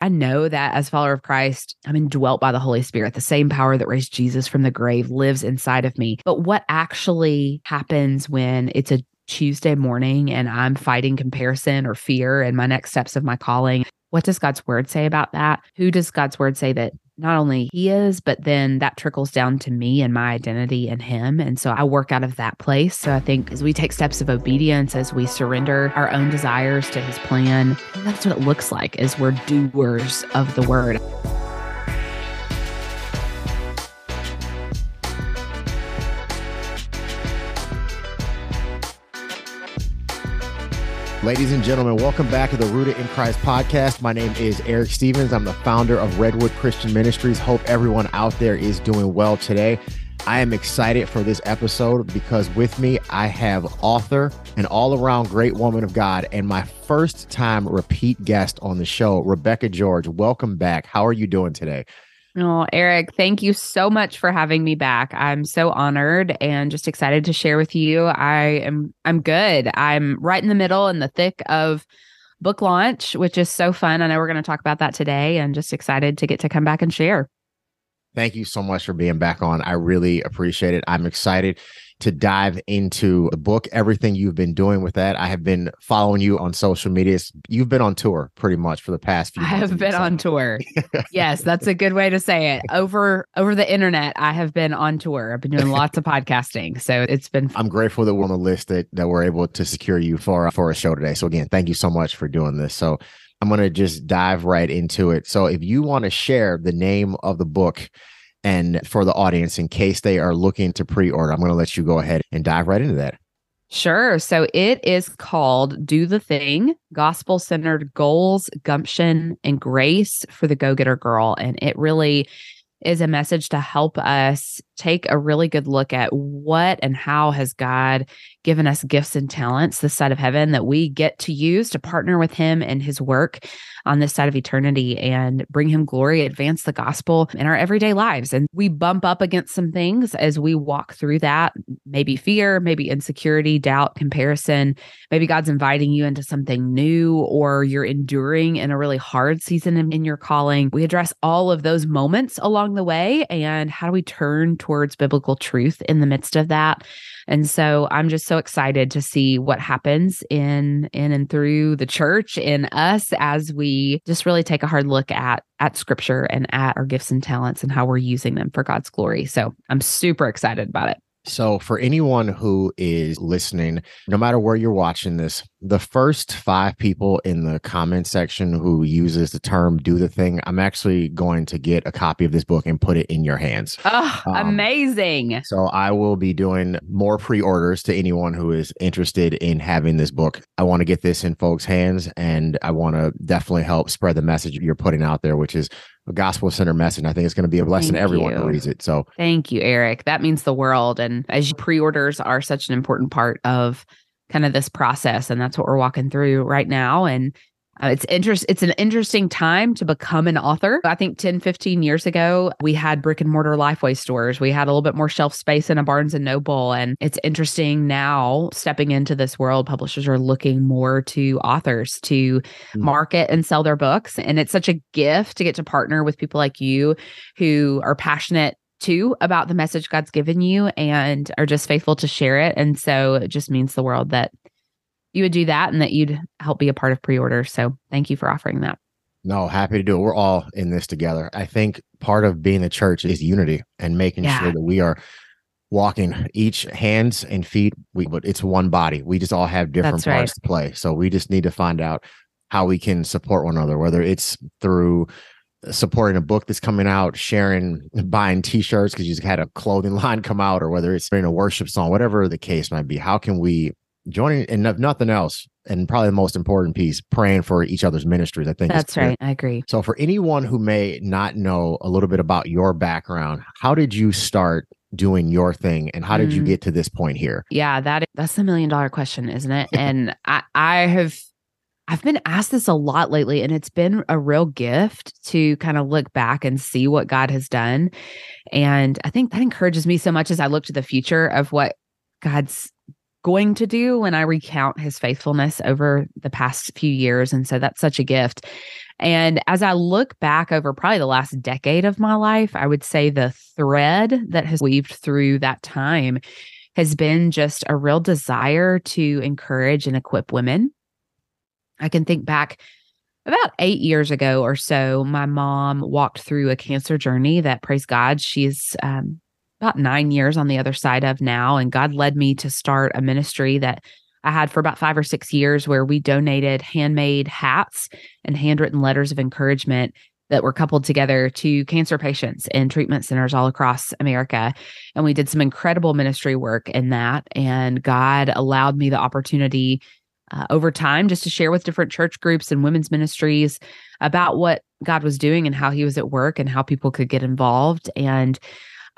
I know that as follower of Christ, I'm indwelt by the Holy Spirit. The same power that raised Jesus from the grave lives inside of me. But what actually happens when it's a Tuesday morning and I'm fighting comparison or fear and my next steps of my calling? What does God's word say about that? Who does God's word say that not only he is, but then that trickles down to me and my identity in him. And so I work out of that place. So I think as we take steps of obedience, as we surrender our own desires to his plan, that's what it looks like as we're doers of the word. Ladies and gentlemen, welcome back to the Rooted in Christ podcast. My name is Eric Stevens. I'm the founder of Redwood Christian Ministries. Hope everyone out there is doing well today. I am excited for this episode because with me, I have author and all around great woman of God and my first time repeat guest on the show, Rebecca George. Welcome back. How are you doing today? Oh, Eric, thank you so much for having me back. I'm so honored and just excited to share with you. I am I'm good. I'm right in the middle in the thick of book launch, which is so fun. I know we're going to talk about that today and just excited to get to come back and share. Thank you so much for being back on. I really appreciate it. I'm excited to dive into the book, everything you've been doing with that. I have been following you on social media. You've been on tour pretty much for the past few I have been on tour. yes, that's a good way to say it. Over over the internet, I have been on tour. I've been doing lots of podcasting. So it's been I'm grateful that we're on the list that, that we're able to secure you for for a show today. So again, thank you so much for doing this. So I'm going to just dive right into it. So if you want to share the name of the book and for the audience in case they are looking to pre-order i'm going to let you go ahead and dive right into that Sure. So it is called Do the Thing Gospel Centered Goals, Gumption, and Grace for the Go Getter Girl. And it really is a message to help us take a really good look at what and how has God given us gifts and talents this side of heaven that we get to use to partner with him in his work on this side of eternity and bring him glory, advance the gospel in our everyday lives. And we bump up against some things as we walk through that, maybe fear, maybe insecurity, doubt, comparison. Maybe God's inviting you into something new or you're enduring in a really hard season in, in your calling. We address all of those moments along the way and how do we turn towards biblical truth in the midst of that? And so I'm just so excited to see what happens in in and through the church in us as we just really take a hard look at at scripture and at our gifts and talents and how we're using them for God's glory. So I'm super excited about it. So, for anyone who is listening, no matter where you're watching this, the first five people in the comment section who uses the term do the thing, I'm actually going to get a copy of this book and put it in your hands. Oh, um, amazing. So, I will be doing more pre orders to anyone who is interested in having this book. I want to get this in folks' hands and I want to definitely help spread the message you're putting out there, which is a gospel center message. I think it's going to be a blessing to everyone who reads it. So thank you, Eric. That means the world. And as pre-orders are such an important part of kind of this process. And that's what we're walking through right now. And uh, it's interest it's an interesting time to become an author. I think 10, 15 years ago, we had brick and mortar Lifeway stores. We had a little bit more shelf space in a Barnes and Noble. And it's interesting now stepping into this world, publishers are looking more to authors to mm-hmm. market and sell their books. And it's such a gift to get to partner with people like you who are passionate too about the message God's given you and are just faithful to share it. And so it just means the world that you would do that and that you'd help be a part of pre-order. So thank you for offering that. No, happy to do it. We're all in this together. I think part of being the church is unity and making yeah. sure that we are walking each hands and feet. We but it's one body. We just all have different That's parts right. to play. So we just need to find out how we can support one another, whether it's through uh, supporting a book that's coming out, sharing, buying t-shirts because you just had a clothing line come out, or whether it's in a worship song, whatever the case might be. How can we joining and if nothing else and probably the most important piece praying for each other's ministries i think that's right i agree so for anyone who may not know a little bit about your background how did you start doing your thing and how did mm. you get to this point here yeah that that's the million dollar question isn't it and i i have I've been asked this a lot lately, and it's been a real gift to kind of look back and see what God has done. And I think that encourages me so much as I look to the future of what God's going to do when I recount his faithfulness over the past few years. And so that's such a gift. And as I look back over probably the last decade of my life, I would say the thread that has weaved through that time has been just a real desire to encourage and equip women. I can think back about eight years ago or so, my mom walked through a cancer journey that, praise God, she's um, about nine years on the other side of now. And God led me to start a ministry that I had for about five or six years where we donated handmade hats and handwritten letters of encouragement that were coupled together to cancer patients in treatment centers all across America. And we did some incredible ministry work in that. And God allowed me the opportunity uh, over time just to share with different church groups and women's ministries about what God was doing and how he was at work and how people could get involved. And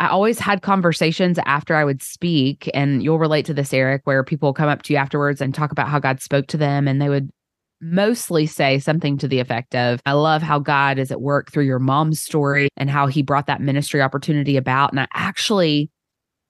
I always had conversations after I would speak, and you'll relate to this, Eric, where people come up to you afterwards and talk about how God spoke to them, and they would mostly say something to the effect of, I love how God is at work through your mom's story and how he brought that ministry opportunity about. And I actually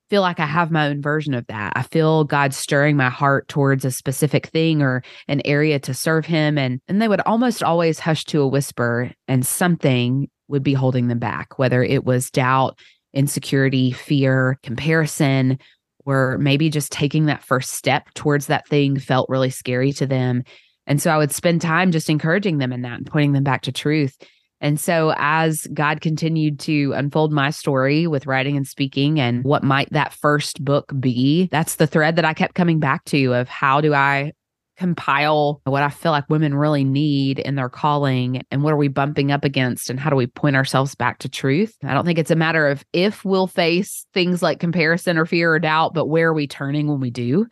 feel like I have my own version of that. I feel God stirring my heart towards a specific thing or an area to serve him and and they would almost always hush to a whisper and something would be holding them back, whether it was doubt, insecurity, fear, comparison, or maybe just taking that first step towards that thing felt really scary to them. And so I would spend time just encouraging them in that and pointing them back to truth. And so, as God continued to unfold my story with writing and speaking, and what might that first book be, that's the thread that I kept coming back to of how do I compile what I feel like women really need in their calling and what are we bumping up against and how do we point ourselves back to truth. I don't think it's a matter of if we'll face things like comparison or fear or doubt, but where are we turning when we do?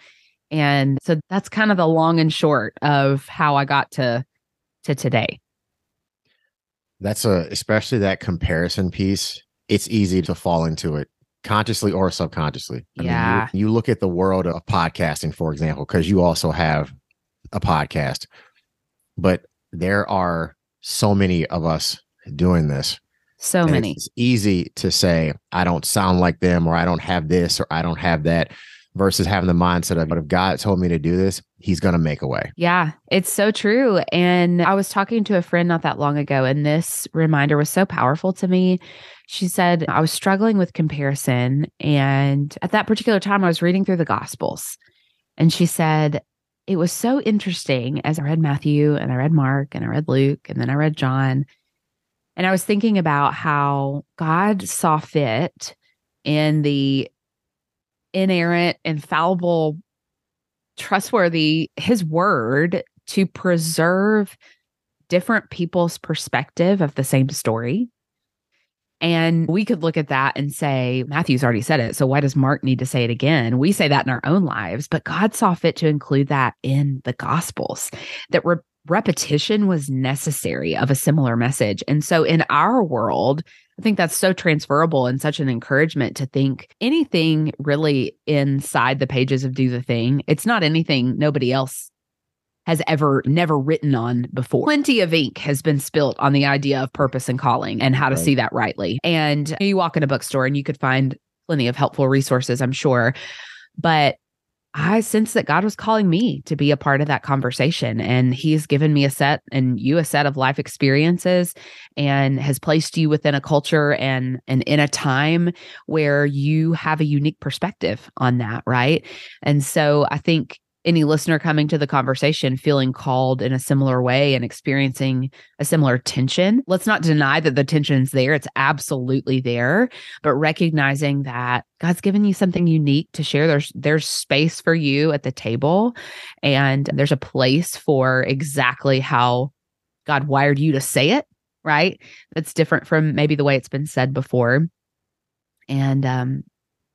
And so that's kind of the long and short of how I got to to today. That's a especially that comparison piece. It's easy to fall into it consciously or subconsciously. I yeah. Mean, you, you look at the world of podcasting, for example, because you also have a podcast, but there are so many of us doing this. So many. It's easy to say, I don't sound like them, or I don't have this, or I don't have that versus having the mindset of, but if God told me to do this, he's going to make a way. Yeah, it's so true. And I was talking to a friend not that long ago, and this reminder was so powerful to me. She said, I was struggling with comparison. And at that particular time, I was reading through the Gospels. And she said, it was so interesting as I read Matthew and I read Mark and I read Luke and then I read John. And I was thinking about how God saw fit in the inerrant, infallible, trustworthy, his word to preserve different people's perspective of the same story. And we could look at that and say, Matthew's already said it. So why does Mark need to say it again? We say that in our own lives, but God saw fit to include that in the Gospels, that re- repetition was necessary of a similar message. And so in our world, I think that's so transferable and such an encouragement to think anything really inside the pages of Do the Thing. It's not anything nobody else has ever never written on before. Plenty of ink has been spilt on the idea of purpose and calling and how to right. see that rightly. And you walk in a bookstore and you could find plenty of helpful resources, I'm sure. But I sense that God was calling me to be a part of that conversation. And He's given me a set and you a set of life experiences and has placed you within a culture and, and in a time where you have a unique perspective on that. Right. And so I think any listener coming to the conversation feeling called in a similar way and experiencing a similar tension. Let's not deny that the tension's there. It's absolutely there, but recognizing that God's given you something unique to share. There's there's space for you at the table and there's a place for exactly how God wired you to say it, right? That's different from maybe the way it's been said before. And um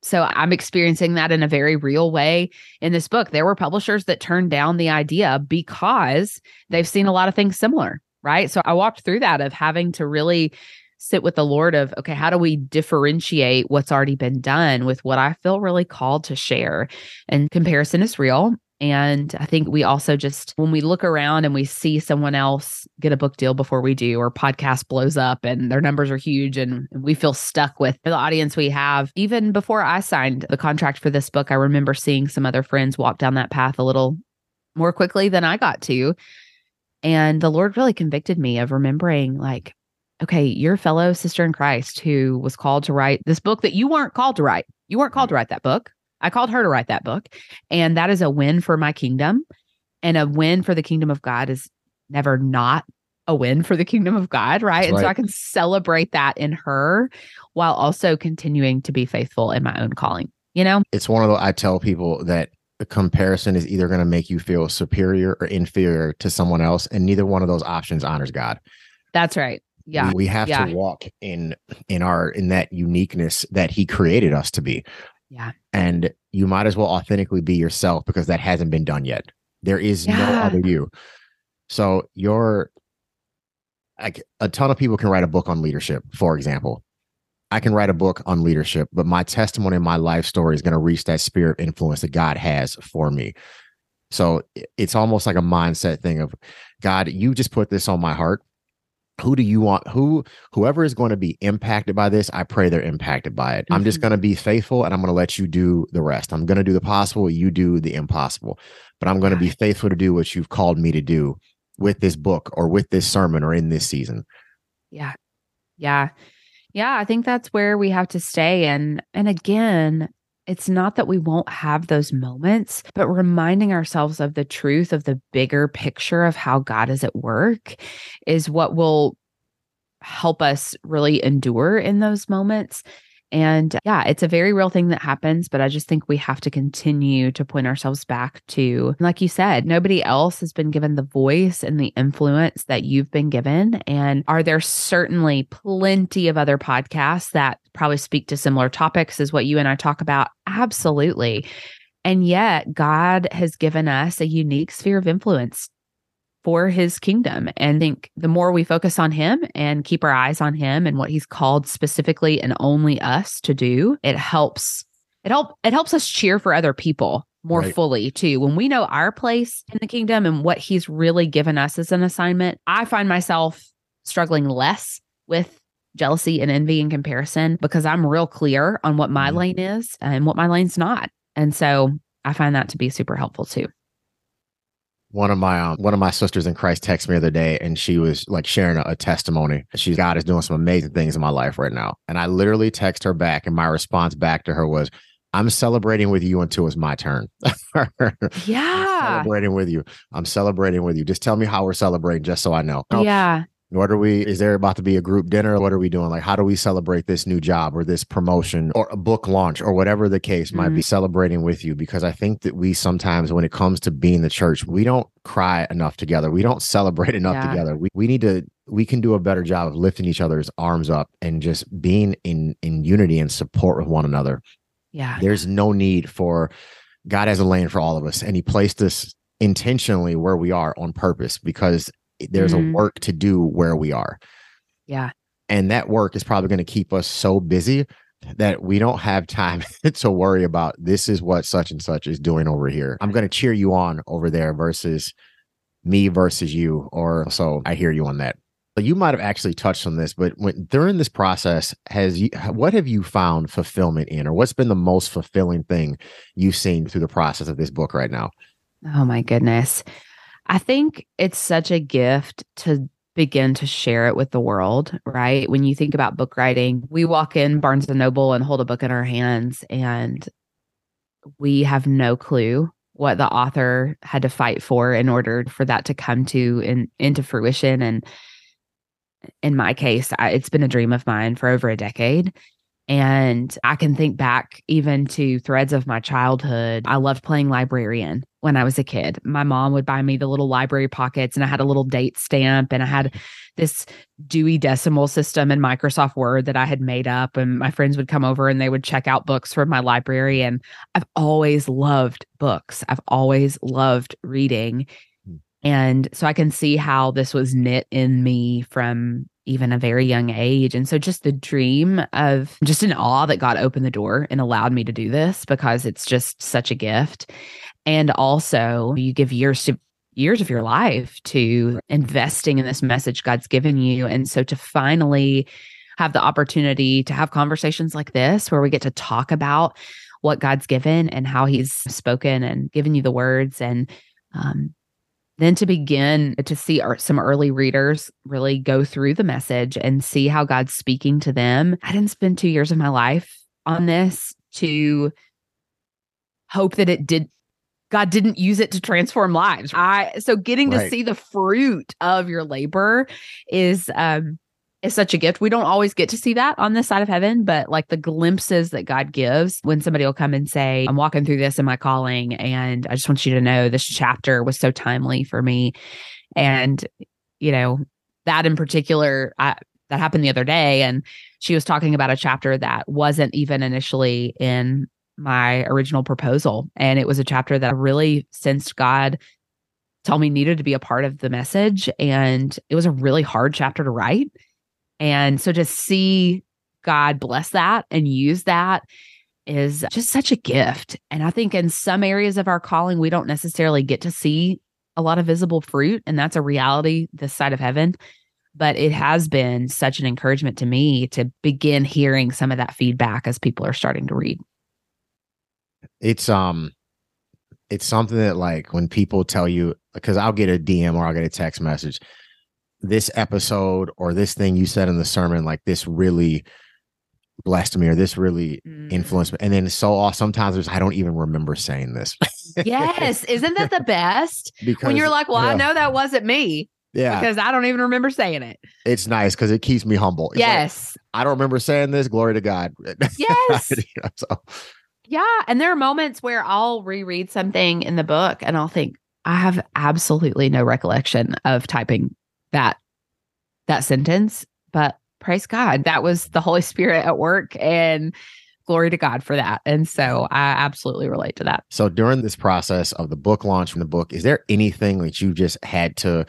so I'm experiencing that in a very real way in this book. There were publishers that turned down the idea because they've seen a lot of things similar, right? So I walked through that of having to really sit with the Lord of, okay, how do we differentiate what's already been done with what I feel really called to share? And comparison is real. And I think we also just, when we look around and we see someone else get a book deal before we do, or podcast blows up and their numbers are huge, and we feel stuck with the audience we have. Even before I signed the contract for this book, I remember seeing some other friends walk down that path a little more quickly than I got to. And the Lord really convicted me of remembering, like, okay, your fellow sister in Christ who was called to write this book that you weren't called to write. You weren't called to write that book. I called her to write that book. And that is a win for my kingdom. And a win for the kingdom of God is never not a win for the kingdom of God, right? That's and right. so I can celebrate that in her while also continuing to be faithful in my own calling. You know, it's one of the I tell people that the comparison is either going to make you feel superior or inferior to someone else, and neither one of those options honors God. That's right. Yeah. We, we have yeah. to walk in in our in that uniqueness that He created us to be. Yeah. And you might as well authentically be yourself because that hasn't been done yet. There is yeah. no other you. So you're like a ton of people can write a book on leadership, for example. I can write a book on leadership, but my testimony and my life story is going to reach that spirit of influence that God has for me. So it's almost like a mindset thing of God, you just put this on my heart who do you want who whoever is going to be impacted by this i pray they're impacted by it. Mm-hmm. i'm just mm-hmm. going to be faithful and i'm going to let you do the rest. I'm going to do the possible you do the impossible. But i'm going to be faithful to do what you've called me to do with this book or with this sermon or in this season. Yeah. Yeah. Yeah i think that's where we have to stay. And and again it's not that we won't have those moments, but reminding ourselves of the truth of the bigger picture of how God is at work is what will help us really endure in those moments. And yeah, it's a very real thing that happens, but I just think we have to continue to point ourselves back to, like you said, nobody else has been given the voice and the influence that you've been given. And are there certainly plenty of other podcasts that probably speak to similar topics as what you and I talk about? Absolutely. And yet, God has given us a unique sphere of influence for his kingdom. And I think the more we focus on him and keep our eyes on him and what he's called specifically and only us to do, it helps it help it helps us cheer for other people more right. fully too. When we know our place in the kingdom and what he's really given us as an assignment, I find myself struggling less with jealousy and envy and comparison because I'm real clear on what my mm-hmm. lane is and what my lane's not. And so I find that to be super helpful too one of my um, one of my sisters in Christ texted me the other day, and she was like sharing a, a, testimony. She's God is doing some amazing things in my life right now, and I literally text her back, and my response back to her was, "I'm celebrating with you until it's my turn." yeah, I'm celebrating with you. I'm celebrating with you. Just tell me how we're celebrating, just so I know. Yeah, what are we? Is there about to be a group dinner? What are we doing? Like, how do we celebrate this new job or this promotion or a book launch or whatever the case mm-hmm. might be? Mm-hmm. Celebrating with you because I think that we sometimes, when it comes to being the church, we don't cry enough together. We don't celebrate enough yeah. together. We we need to. We can do a better job of lifting each other's arms up and just being in in unity and support with one another. Yeah, there's no need for God has a lane for all of us, and He placed us intentionally where we are on purpose because there's mm-hmm. a work to do where we are. Yeah. And that work is probably going to keep us so busy that we don't have time to worry about this is what such and such is doing over here. I'm going to cheer you on over there versus me versus you. Or so I hear you on that. But you might have actually touched on this, but when during this process, has you what have you found fulfillment in, or what's been the most fulfilling thing you've seen through the process of this book right now? Oh my goodness. I think it's such a gift to begin to share it with the world, right? When you think about book writing, we walk in Barnes and Noble and hold a book in our hands and we have no clue what the author had to fight for in order for that to come to in, into fruition and in my case I, it's been a dream of mine for over a decade and I can think back even to threads of my childhood. I loved playing librarian when I was a kid. My mom would buy me the little library pockets, and I had a little date stamp, and I had this Dewey Decimal System in Microsoft Word that I had made up. And my friends would come over and they would check out books from my library. And I've always loved books, I've always loved reading. Hmm. And so I can see how this was knit in me from even a very young age. And so just the dream of just an awe that God opened the door and allowed me to do this because it's just such a gift. And also, you give years to years of your life to investing in this message God's given you. And so to finally have the opportunity to have conversations like this where we get to talk about what God's given and how he's spoken and given you the words and um, then to begin to see our, some early readers really go through the message and see how God's speaking to them. I didn't spend 2 years of my life on this to hope that it did God didn't use it to transform lives. I so getting right. to see the fruit of your labor is um is such a gift. We don't always get to see that on this side of heaven, but like the glimpses that God gives when somebody will come and say, I'm walking through this in my calling, and I just want you to know this chapter was so timely for me. And, you know, that in particular, I, that happened the other day. And she was talking about a chapter that wasn't even initially in my original proposal. And it was a chapter that I really sensed God tell me needed to be a part of the message. And it was a really hard chapter to write. And so to see God bless that and use that is just such a gift. And I think in some areas of our calling, we don't necessarily get to see a lot of visible fruit. And that's a reality this side of heaven. But it has been such an encouragement to me to begin hearing some of that feedback as people are starting to read it's um it's something that like when people tell you because I'll get a DM or I'll get a text message this episode or this thing you said in the sermon like this really blessed me or this really mm. influenced me. And then so awesome, sometimes there's I don't even remember saying this. Yes. Isn't that the best? Because when you're like well yeah. I know that wasn't me yeah. because I don't even remember saying it. It's nice because it keeps me humble. It's yes. Like, I don't remember saying this glory to God. Yes. You know, so. Yeah. And there are moments where I'll reread something in the book and I'll think, I have absolutely no recollection of typing that that sentence, but praise God, that was the Holy Spirit at work and glory to God for that. And so I absolutely relate to that. So during this process of the book launch from the book, is there anything that you just had to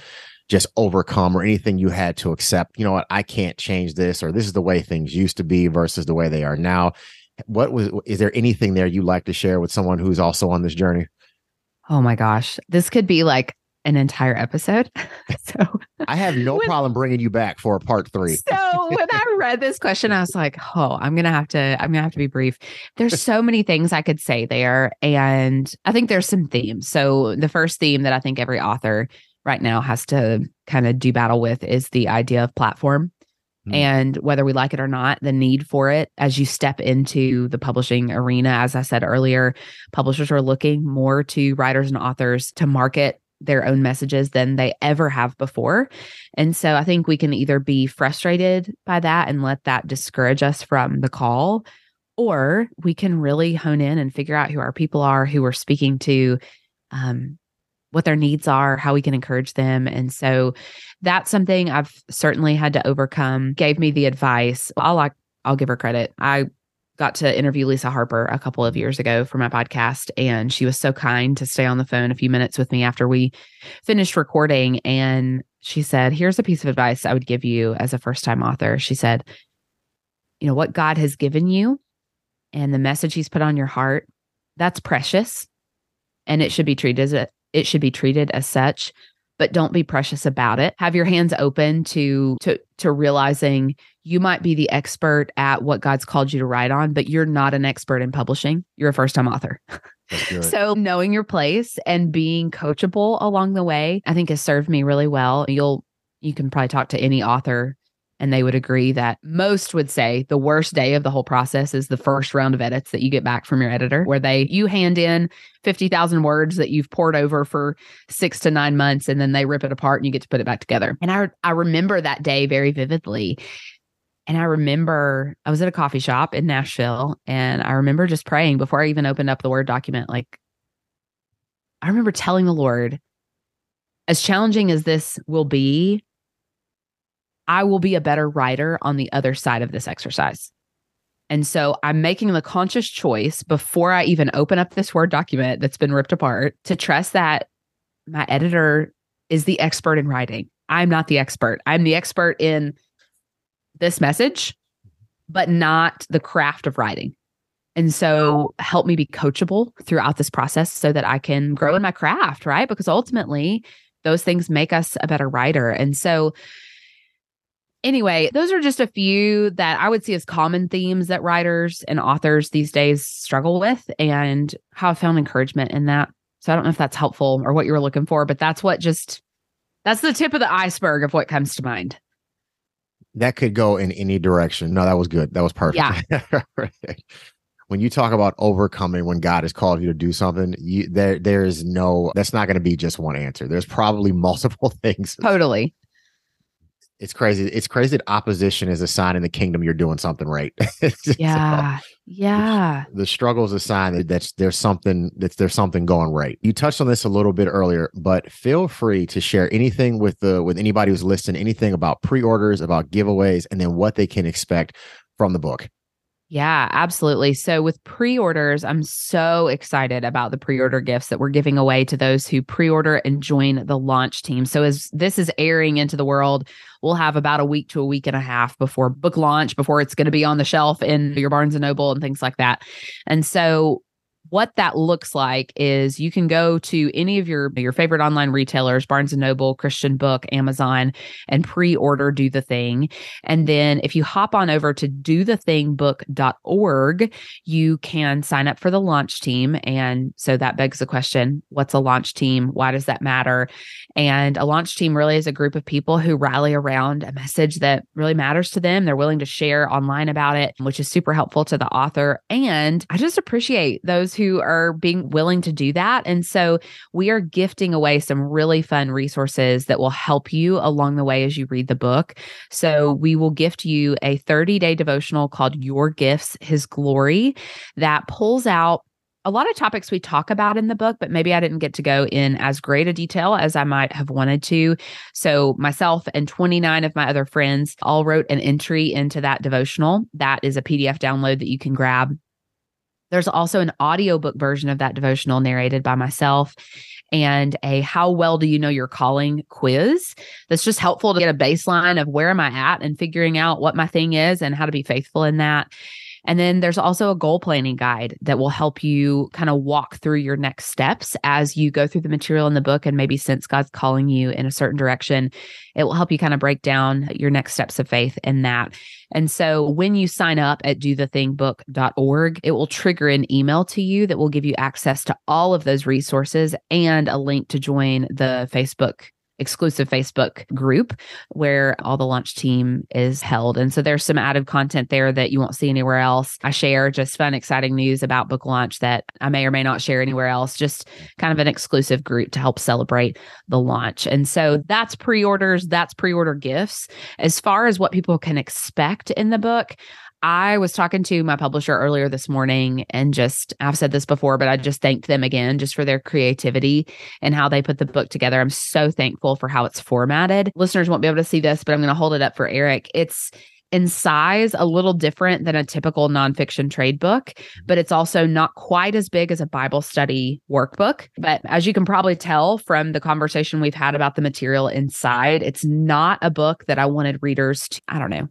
just overcome or anything you had to accept? You know what, I can't change this, or this is the way things used to be versus the way they are now what was is there anything there you'd like to share with someone who's also on this journey oh my gosh this could be like an entire episode so i have no when, problem bringing you back for a part three so when i read this question i was like oh i'm gonna have to i'm gonna have to be brief there's so many things i could say there and i think there's some themes so the first theme that i think every author right now has to kind of do battle with is the idea of platform Mm. and whether we like it or not, the need for it as you step into the publishing arena. As I said earlier, publishers are looking more to writers and authors to market their own messages than they ever have before. And so I think we can either be frustrated by that and let that discourage us from the call, or we can really hone in and figure out who our people are, who we're speaking to, um, what their needs are, how we can encourage them. And so that's something I've certainly had to overcome. Gave me the advice. I'll I'll give her credit. I got to interview Lisa Harper a couple of years ago for my podcast and she was so kind to stay on the phone a few minutes with me after we finished recording and she said, "Here's a piece of advice I would give you as a first-time author." She said, "You know what God has given you and the message he's put on your heart, that's precious and it should be treated as a, it should be treated as such but don't be precious about it. Have your hands open to to to realizing you might be the expert at what god's called you to write on but you're not an expert in publishing. You're a first time author so knowing your place and being coachable along the way i think has served me really well. You'll you can probably talk to any author and they would agree that most would say the worst day of the whole process is the first round of edits that you get back from your editor, where they you hand in 50,000 words that you've poured over for six to nine months, and then they rip it apart and you get to put it back together. And I, I remember that day very vividly. And I remember I was at a coffee shop in Nashville, and I remember just praying before I even opened up the Word document. Like, I remember telling the Lord, as challenging as this will be, I will be a better writer on the other side of this exercise. And so I'm making the conscious choice before I even open up this Word document that's been ripped apart to trust that my editor is the expert in writing. I'm not the expert. I'm the expert in this message, but not the craft of writing. And so help me be coachable throughout this process so that I can grow in my craft, right? Because ultimately, those things make us a better writer. And so, anyway, those are just a few that I would see as common themes that writers and authors these days struggle with and how I found encouragement in that. So I don't know if that's helpful or what you were looking for, but that's what just that's the tip of the iceberg of what comes to mind. That could go in any direction. No, that was good. That was perfect. Yeah. when you talk about overcoming when God has called you to do something, you there there is no that's not going to be just one answer. There's probably multiple things. Totally. It's crazy. It's crazy that opposition is a sign in the kingdom you're doing something right. yeah. yeah. The, the struggle is a sign that that's, there's something that's there's something going right. You touched on this a little bit earlier, but feel free to share anything with the with anybody who's listening, anything about pre-orders, about giveaways, and then what they can expect from the book. Yeah, absolutely. So, with pre orders, I'm so excited about the pre order gifts that we're giving away to those who pre order and join the launch team. So, as this is airing into the world, we'll have about a week to a week and a half before book launch, before it's going to be on the shelf in your Barnes and Noble and things like that. And so, what that looks like is you can go to any of your your favorite online retailers barnes and noble christian book amazon and pre-order do the thing. And then if you hop on over to do the thing book.org you can sign up for the launch team. And so that begs the question what's a launch team? Why does that matter? And a launch team really is a group of people who rally around a message that really matters to them. They're willing to share online about it which is super helpful to the author. And i just appreciate those who are being willing to do that. And so we are gifting away some really fun resources that will help you along the way as you read the book. So we will gift you a 30 day devotional called Your Gifts, His Glory that pulls out a lot of topics we talk about in the book, but maybe I didn't get to go in as great a detail as I might have wanted to. So, myself and 29 of my other friends all wrote an entry into that devotional. That is a PDF download that you can grab there's also an audiobook version of that devotional narrated by myself and a how well do you know your calling quiz that's just helpful to get a baseline of where am I at and figuring out what my thing is and how to be faithful in that. And then there's also a goal planning guide that will help you kind of walk through your next steps as you go through the material in the book and maybe since God's calling you in a certain direction. It will help you kind of break down your next steps of faith in that. And so when you sign up at dothethingbook.org, it will trigger an email to you that will give you access to all of those resources and a link to join the Facebook exclusive Facebook group where all the launch team is held. And so there's some added content there that you won't see anywhere else. I share just fun, exciting news about book launch that I may or may not share anywhere else, just kind of an exclusive group to help celebrate the launch. And so that's pre orders, that's pre order gifts. As far as what people can expect in the book, I was talking to my publisher earlier this morning and just, I've said this before, but I just thanked them again just for their creativity and how they put the book together. I'm so thankful for how it's formatted. Listeners won't be able to see this, but I'm going to hold it up for Eric. It's, in size a little different than a typical nonfiction trade book, mm-hmm. but it's also not quite as big as a Bible study workbook. But as you can probably tell from the conversation we've had about the material inside, it's not a book that I wanted readers to, I don't know,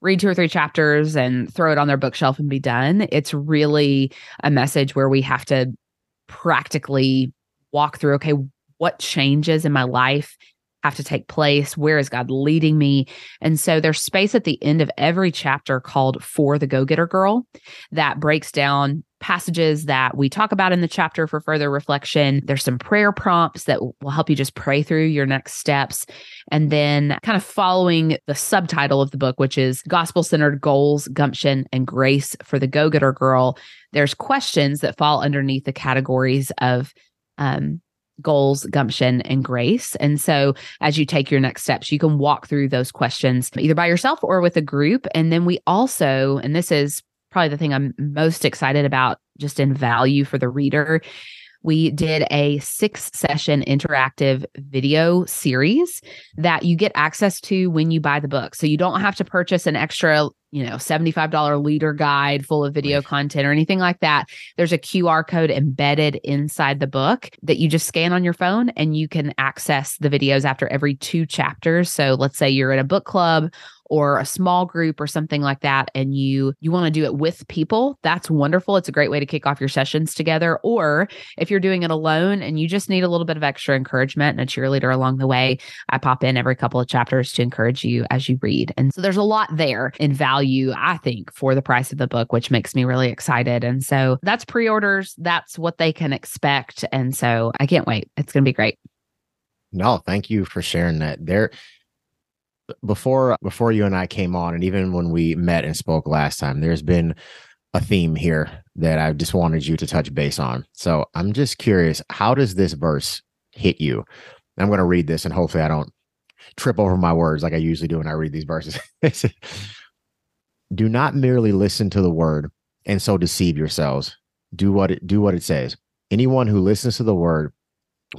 read two or three chapters and throw it on their bookshelf and be done. It's really a message where we have to practically walk through okay, what changes in my life have to take place? Where is God leading me? And so there's space at the end of every chapter called For the Go Getter Girl that breaks down passages that we talk about in the chapter for further reflection. There's some prayer prompts that will help you just pray through your next steps. And then, kind of following the subtitle of the book, which is Gospel Centered Goals, Gumption, and Grace for the Go Getter Girl, there's questions that fall underneath the categories of um, goals, gumption, and grace. And so, as you take your next steps, you can walk through those questions either by yourself or with a group. And then we also, and this is probably the thing I'm most excited about just in value for the reader. We did a six session interactive video series that you get access to when you buy the book. So you don't have to purchase an extra, you know, $75 leader guide full of video content or anything like that. There's a QR code embedded inside the book that you just scan on your phone and you can access the videos after every two chapters. So let's say you're in a book club or a small group or something like that and you you want to do it with people, that's wonderful. It's a great way to kick off your sessions together. Or if you're doing it alone and you just need a little bit of extra encouragement and a cheerleader along the way, I pop in every couple of chapters to encourage you as you read. And so there's a lot there in value, I think, for the price of the book, which makes me really excited. And so that's pre-orders. That's what they can expect. And so I can't wait. It's going to be great. No, thank you for sharing that. There before before you and I came on and even when we met and spoke last time, there's been a theme here that I just wanted you to touch base on. So I'm just curious, how does this verse hit you? I'm going to read this and hopefully I don't trip over my words like I usually do when I read these verses. do not merely listen to the word and so deceive yourselves. Do what it do what it says. Anyone who listens to the word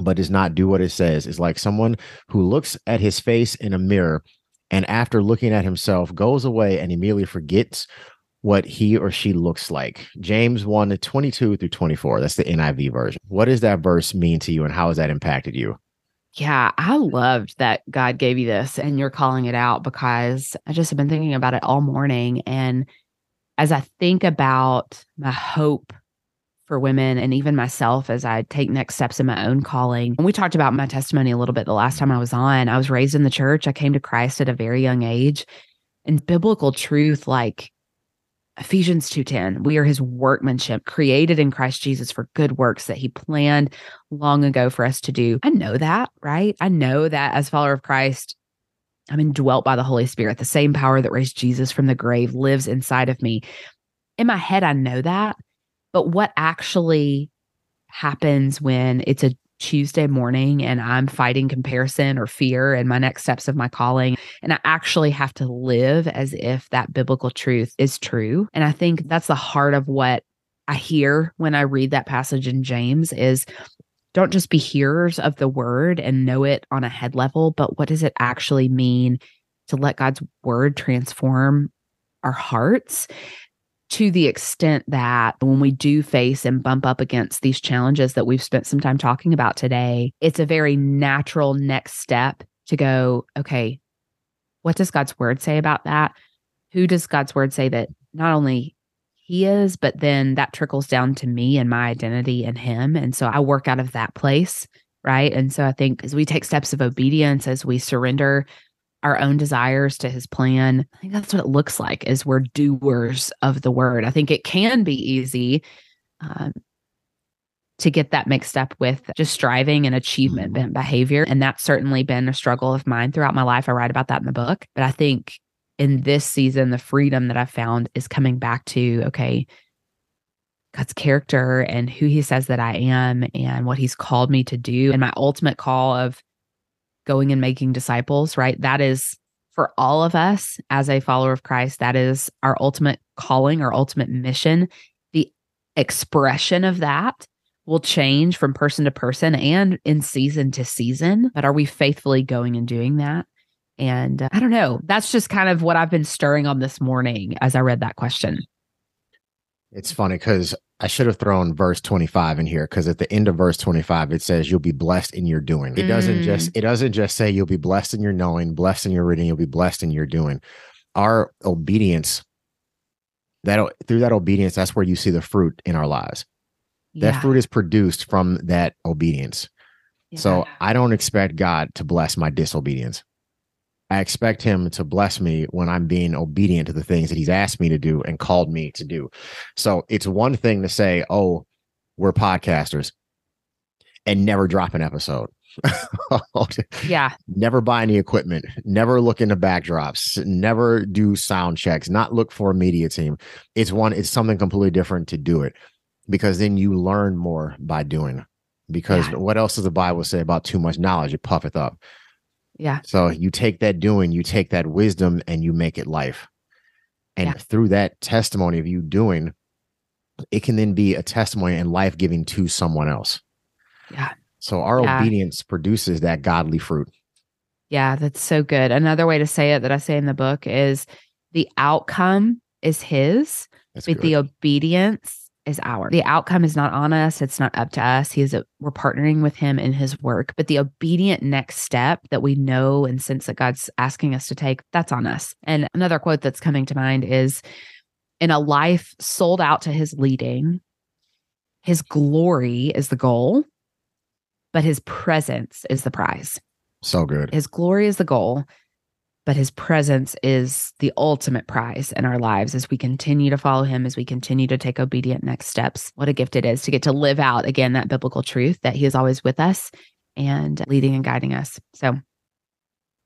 but does not do what it says is like someone who looks at his face in a mirror and after looking at himself goes away and immediately forgets what he or she looks like. James 1 22 through 24. That's the NIV version. What does that verse mean to you and how has that impacted you? Yeah, I loved that God gave you this and you're calling it out because I just have been thinking about it all morning. And as I think about my hope for women and even myself as I take next steps in my own calling. And we talked about my testimony a little bit the last time I was on. I was raised in the church. I came to Christ at a very young age. And biblical truth like Ephesians 2:10 we are his workmanship created in Christ Jesus for good works that he planned long ago for us to do. I know that, right? I know that as follower of Christ I'm indwelt by the Holy Spirit. The same power that raised Jesus from the grave lives inside of me. In my head I know that, but what actually happens when it's a Tuesday morning and I'm fighting comparison or fear and my next steps of my calling. And I actually have to live as if that biblical truth is true. And I think that's the heart of what I hear when I read that passage in James is don't just be hearers of the word and know it on a head level, but what does it actually mean to let God's word transform our hearts? To the extent that when we do face and bump up against these challenges that we've spent some time talking about today, it's a very natural next step to go, okay, what does God's word say about that? Who does God's word say that not only he is, but then that trickles down to me and my identity in him. And so I work out of that place. Right. And so I think as we take steps of obedience, as we surrender our own desires to his plan. I think that's what it looks like is we're doers of the word. I think it can be easy um, to get that mixed up with just striving and achievement bent mm-hmm. behavior. And that's certainly been a struggle of mine throughout my life. I write about that in the book. But I think in this season, the freedom that I've found is coming back to, okay, God's character and who he says that I am and what he's called me to do. And my ultimate call of going and making disciples, right? That is for all of us as a follower of Christ, that is our ultimate calling, our ultimate mission. The expression of that will change from person to person and in season to season. But are we faithfully going and doing that? And uh, I don't know. That's just kind of what I've been stirring on this morning as I read that question. It's funny because I should have thrown verse 25 in here because at the end of verse 25 it says you'll be blessed in your doing. It doesn't mm. just it doesn't just say you'll be blessed in your knowing, blessed in your reading, you'll be blessed in your doing. Our obedience that through that obedience that's where you see the fruit in our lives. Yeah. That fruit is produced from that obedience. Yeah. So I don't expect God to bless my disobedience. I expect him to bless me when I'm being obedient to the things that he's asked me to do and called me to do. So it's one thing to say, oh, we're podcasters and never drop an episode. yeah. Never buy any equipment, never look into backdrops, never do sound checks, not look for a media team. It's one, it's something completely different to do it because then you learn more by doing. Because yeah. what else does the Bible say about too much knowledge? It puffeth up. Yeah. So you take that doing, you take that wisdom and you make it life. And yeah. through that testimony of you doing, it can then be a testimony and life giving to someone else. Yeah. So our yeah. obedience produces that godly fruit. Yeah, that's so good. Another way to say it that I say in the book is the outcome is his, that's but good. the obedience is ours. The outcome is not on us. It's not up to us. He is a, we're partnering with him in his work, but the obedient next step that we know and sense that God's asking us to take, that's on us. And another quote that's coming to mind is in a life sold out to his leading, his glory is the goal, but his presence is the prize. So good. His glory is the goal, but his presence is the ultimate prize in our lives as we continue to follow him, as we continue to take obedient next steps. What a gift it is to get to live out again that biblical truth that he is always with us and leading and guiding us. So,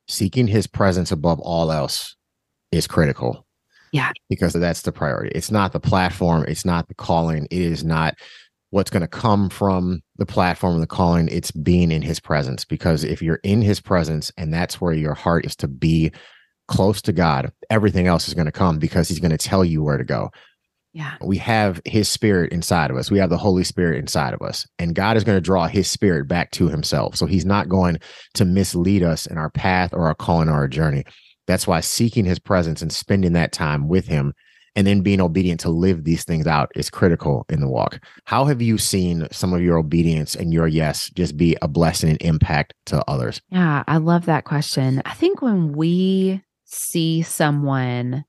seeking his presence above all else is critical. Yeah. Because that's the priority. It's not the platform, it's not the calling, it is not what's going to come from the platform and the calling it's being in his presence. Because if you're in his presence and that's where your heart is to be close to god everything else is going to come because he's going to tell you where to go. Yeah. We have his spirit inside of us. We have the holy spirit inside of us. And god is going to draw his spirit back to himself. So he's not going to mislead us in our path or our calling or our journey. That's why seeking his presence and spending that time with him and then being obedient to live these things out is critical in the walk. How have you seen some of your obedience and your yes just be a blessing and impact to others? Yeah, I love that question. I think when we see someone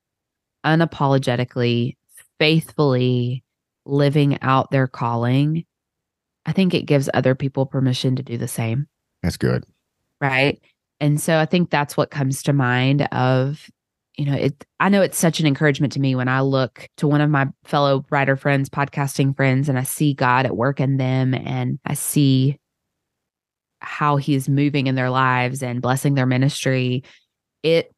unapologetically, faithfully living out their calling, I think it gives other people permission to do the same. That's good. Right. And so I think that's what comes to mind of you know, it I know it's such an encouragement to me when I look to one of my fellow writer friends, podcasting friends, and I see God at work in them and I see how he's moving in their lives and blessing their ministry. It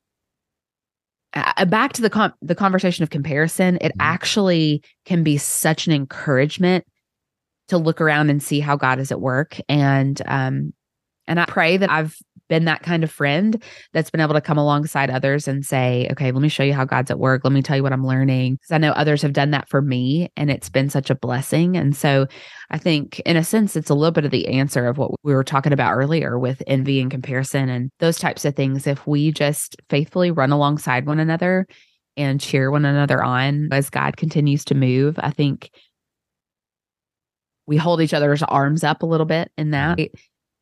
uh, back to the com- the conversation of comparison, it mm-hmm. actually can be such an encouragement to look around and see how God is at work and um and I pray that I've been that kind of friend that's been able to come alongside others and say, okay, let me show you how God's at work. Let me tell you what I'm learning. Because I know others have done that for me and it's been such a blessing. And so I think, in a sense, it's a little bit of the answer of what we were talking about earlier with envy and comparison and those types of things. If we just faithfully run alongside one another and cheer one another on as God continues to move, I think we hold each other's arms up a little bit in that.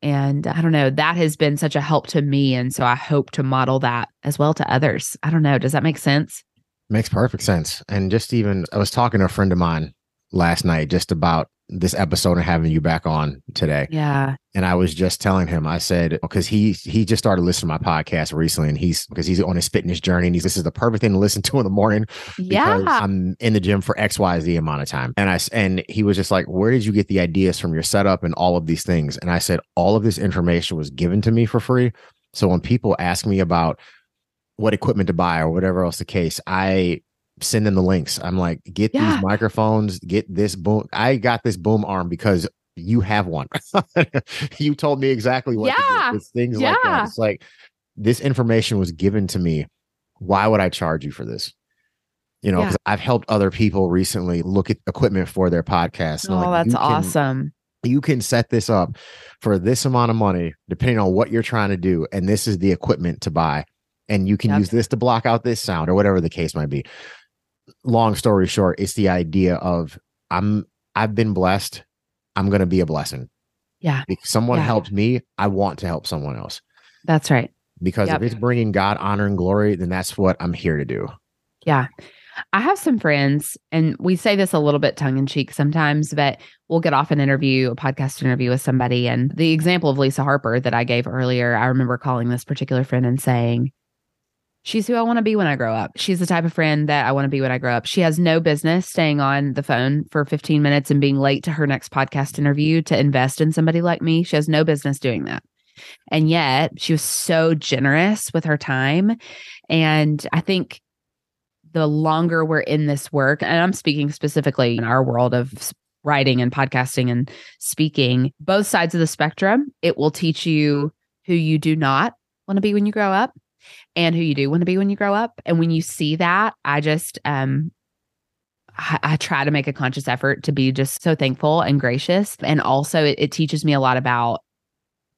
And I don't know, that has been such a help to me. And so I hope to model that as well to others. I don't know. Does that make sense? Makes perfect sense. And just even, I was talking to a friend of mine last night just about this episode and having you back on today. Yeah. And I was just telling him, I said, because he he just started listening to my podcast recently and he's because he's on his fitness journey and he's this is the perfect thing to listen to in the morning. Yeah. I'm in the gym for XYZ amount of time. And I and he was just like, Where did you get the ideas from your setup and all of these things? And I said, All of this information was given to me for free. So when people ask me about what equipment to buy or whatever else the case, I send them the links. I'm like, get yeah. these microphones, get this boom. I got this boom arm because you have one. you told me exactly what yeah. It's things yeah. like that. It's like this information was given to me. Why would I charge you for this? You know, yeah. I've helped other people recently look at equipment for their podcast. Oh, like, that's awesome. You can set this up for this amount of money, depending on what you're trying to do. And this is the equipment to buy. And you can yep. use this to block out this sound or whatever the case might be long story short, it's the idea of I'm I've been blessed. I'm going to be a blessing. Yeah. If someone yeah. helped me, I want to help someone else. That's right. Because yep. if it's bringing God honor and glory, then that's what I'm here to do. Yeah. I have some friends, and we say this a little bit tongue in cheek sometimes, but we'll get off an interview, a podcast interview with somebody. And the example of Lisa Harper that I gave earlier, I remember calling this particular friend and saying, She's who I want to be when I grow up. She's the type of friend that I want to be when I grow up. She has no business staying on the phone for 15 minutes and being late to her next podcast interview to invest in somebody like me. She has no business doing that. And yet she was so generous with her time. And I think the longer we're in this work, and I'm speaking specifically in our world of writing and podcasting and speaking, both sides of the spectrum, it will teach you who you do not want to be when you grow up and who you do want to be when you grow up. And when you see that, I just um I, I try to make a conscious effort to be just so thankful and gracious. And also it, it teaches me a lot about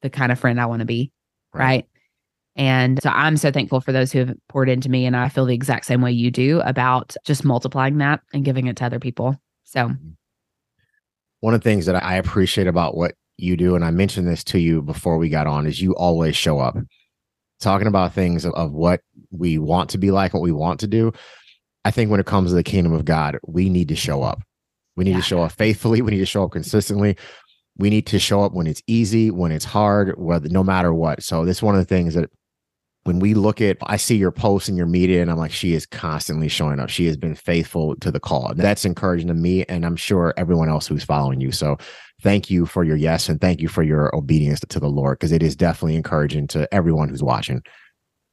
the kind of friend I want to be. Right. right. And so I'm so thankful for those who have poured into me. And I feel the exact same way you do about just multiplying that and giving it to other people. So One of the things that I appreciate about what you do, and I mentioned this to you before we got on, is you always show up talking about things of, of what we want to be like, what we want to do. I think when it comes to the kingdom of God, we need to show up. We need yeah. to show up faithfully. We need to show up consistently. We need to show up when it's easy, when it's hard, whether no matter what. So this is one of the things that when we look at I see your posts and your media and I'm like, she is constantly showing up. She has been faithful to the call. That's encouraging to me and I'm sure everyone else who's following you. So thank you for your yes and thank you for your obedience to the Lord because it is definitely encouraging to everyone who's watching.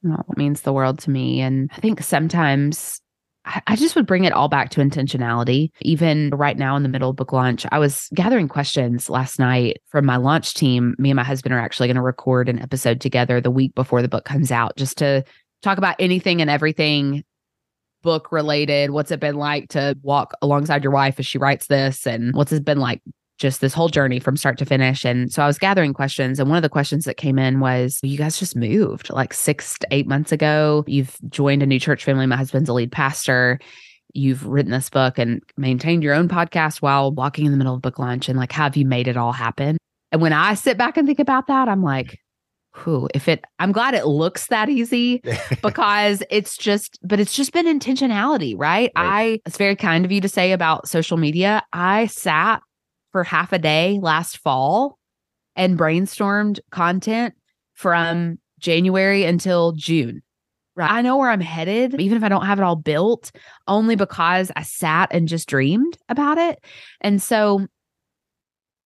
Well, it means the world to me. And I think sometimes I just would bring it all back to intentionality. Even right now in the middle of book launch, I was gathering questions last night from my launch team. Me and my husband are actually going to record an episode together the week before the book comes out just to talk about anything and everything book related. What's it been like to walk alongside your wife as she writes this? And what's it been like just this whole journey from start to finish. And so I was gathering questions. And one of the questions that came in was, You guys just moved like six to eight months ago. You've joined a new church family. My husband's a lead pastor. You've written this book and maintained your own podcast while walking in the middle of book launch. And like, have you made it all happen? And when I sit back and think about that, I'm like, who if it i'm glad it looks that easy because it's just but it's just been intentionality right? right? i it's very kind of you to say about social media i sat for half a day last fall and brainstormed content from January until June. Right. I know where I'm headed, even if I don't have it all built, only because I sat and just dreamed about it. And so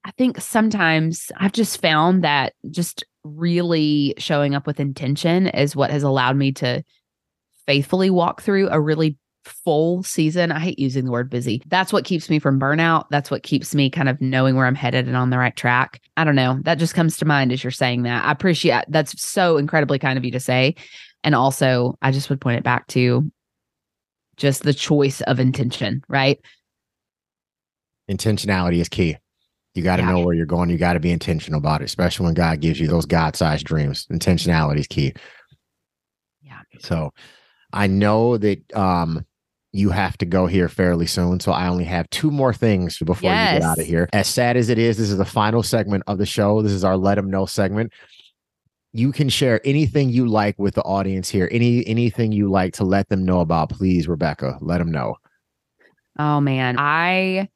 I think sometimes I've just found that just really showing up with intention is what has allowed me to faithfully walk through a really full season. I hate using the word busy. That's what keeps me from burnout. That's what keeps me kind of knowing where I'm headed and on the right track. I don't know. That just comes to mind as you're saying that. I appreciate that's so incredibly kind of you to say. And also, I just would point it back to just the choice of intention, right? Intentionality is key. You got to yeah. know where you're going. You got to be intentional about it, especially when God gives you those God sized dreams. Intentionality is key. Yeah. So I know that um you have to go here fairly soon. So I only have two more things before yes. you get out of here. As sad as it is, this is the final segment of the show. This is our let them know segment. You can share anything you like with the audience here. Any anything you like to let them know about, please, Rebecca. Let them know. Oh man, I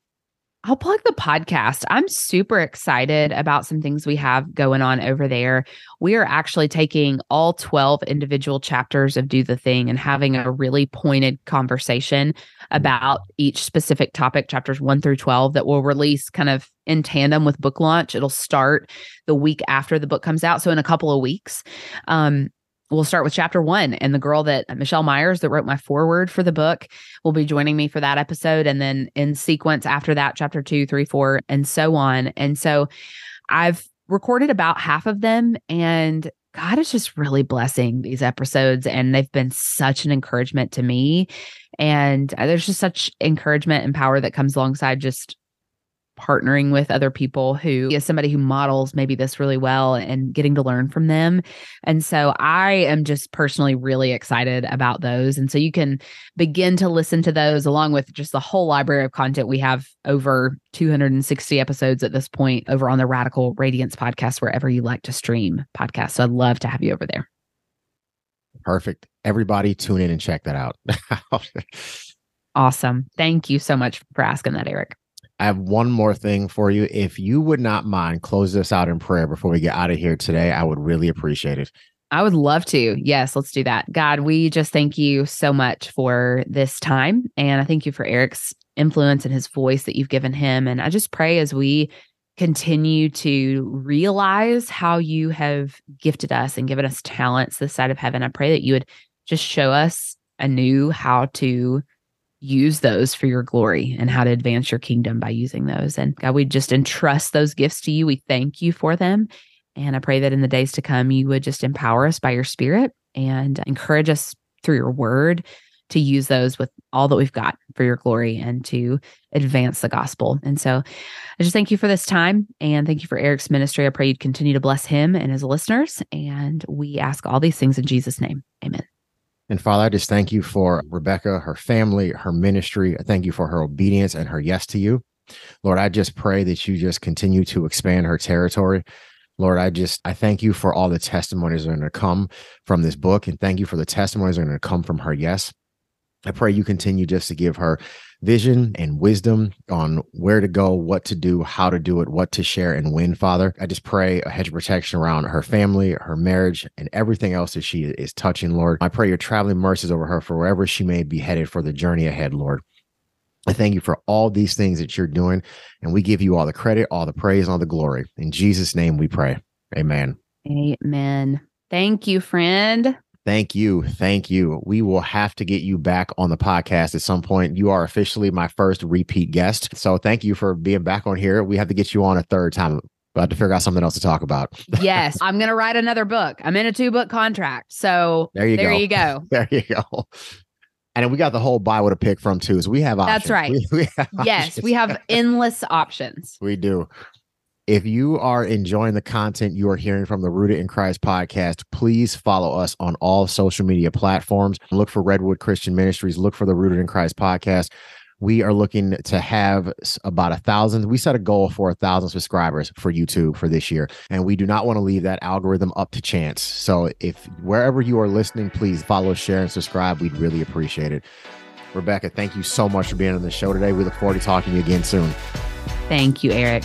I'll plug the podcast. I'm super excited about some things we have going on over there. We are actually taking all 12 individual chapters of Do the Thing and having a really pointed conversation about each specific topic, chapters 1 through 12, that will release kind of in tandem with book launch. It'll start the week after the book comes out. So, in a couple of weeks. Um, we'll start with chapter one. And the girl that Michelle Myers, that wrote my foreword for the book, will be joining me for that episode. And then in sequence after that, chapter two, three, four, and so on. And so I've recorded about half of them. And God is just really blessing these episodes. And they've been such an encouragement to me. And uh, there's just such encouragement and power that comes alongside just partnering with other people who is somebody who models maybe this really well and getting to learn from them. And so I am just personally really excited about those. And so you can begin to listen to those along with just the whole library of content. We have over 260 episodes at this point over on the Radical Radiance podcast, wherever you like to stream podcasts. So I'd love to have you over there. Perfect. Everybody tune in and check that out. awesome. Thank you so much for asking that, Eric. I have one more thing for you. If you would not mind, close this out in prayer before we get out of here today. I would really appreciate it. I would love to. Yes, let's do that. God, we just thank you so much for this time. And I thank you for Eric's influence and his voice that you've given him. And I just pray as we continue to realize how you have gifted us and given us talents this side of heaven, I pray that you would just show us anew how to use those for your glory and how to advance your kingdom by using those. And God, we just entrust those gifts to you. We thank you for them. And I pray that in the days to come, you would just empower us by your spirit and encourage us through your word to use those with all that we've got for your glory and to advance the gospel. And so I just thank you for this time and thank you for Eric's ministry. I pray you'd continue to bless him and his listeners. And we ask all these things in Jesus' name. Amen. And Father, I just thank you for Rebecca, her family, her ministry. I thank you for her obedience and her yes to you. Lord, I just pray that you just continue to expand her territory. Lord, I just I thank you for all the testimonies that are going to come from this book, and thank you for the testimonies that are going to come from her. Yes, I pray you continue just to give her vision and wisdom on where to go, what to do, how to do it, what to share and when, Father. I just pray a hedge of protection around her family, her marriage, and everything else that she is touching, Lord. I pray your traveling mercies over her for wherever she may be headed for the journey ahead, Lord. I thank you for all these things that you're doing, and we give you all the credit, all the praise, all the glory. In Jesus' name we pray. Amen. Amen. Thank you, friend. Thank you. Thank you. We will have to get you back on the podcast at some point. You are officially my first repeat guest. So thank you for being back on here. We have to get you on a third time. But to figure out something else to talk about. yes, I'm going to write another book. I'm in a two book contract. So there you there go. You go. there you go. And we got the whole buy what a pick from too. So we have options. That's right. We, we have yes, options. we have endless options. We do. If you are enjoying the content you are hearing from the Rooted in Christ podcast, please follow us on all social media platforms. Look for Redwood Christian Ministries. Look for the Rooted in Christ podcast. We are looking to have about a thousand. We set a goal for a thousand subscribers for YouTube for this year, and we do not want to leave that algorithm up to chance. So, if wherever you are listening, please follow, share, and subscribe. We'd really appreciate it. Rebecca, thank you so much for being on the show today. We look forward to talking to you again soon. Thank you, Eric.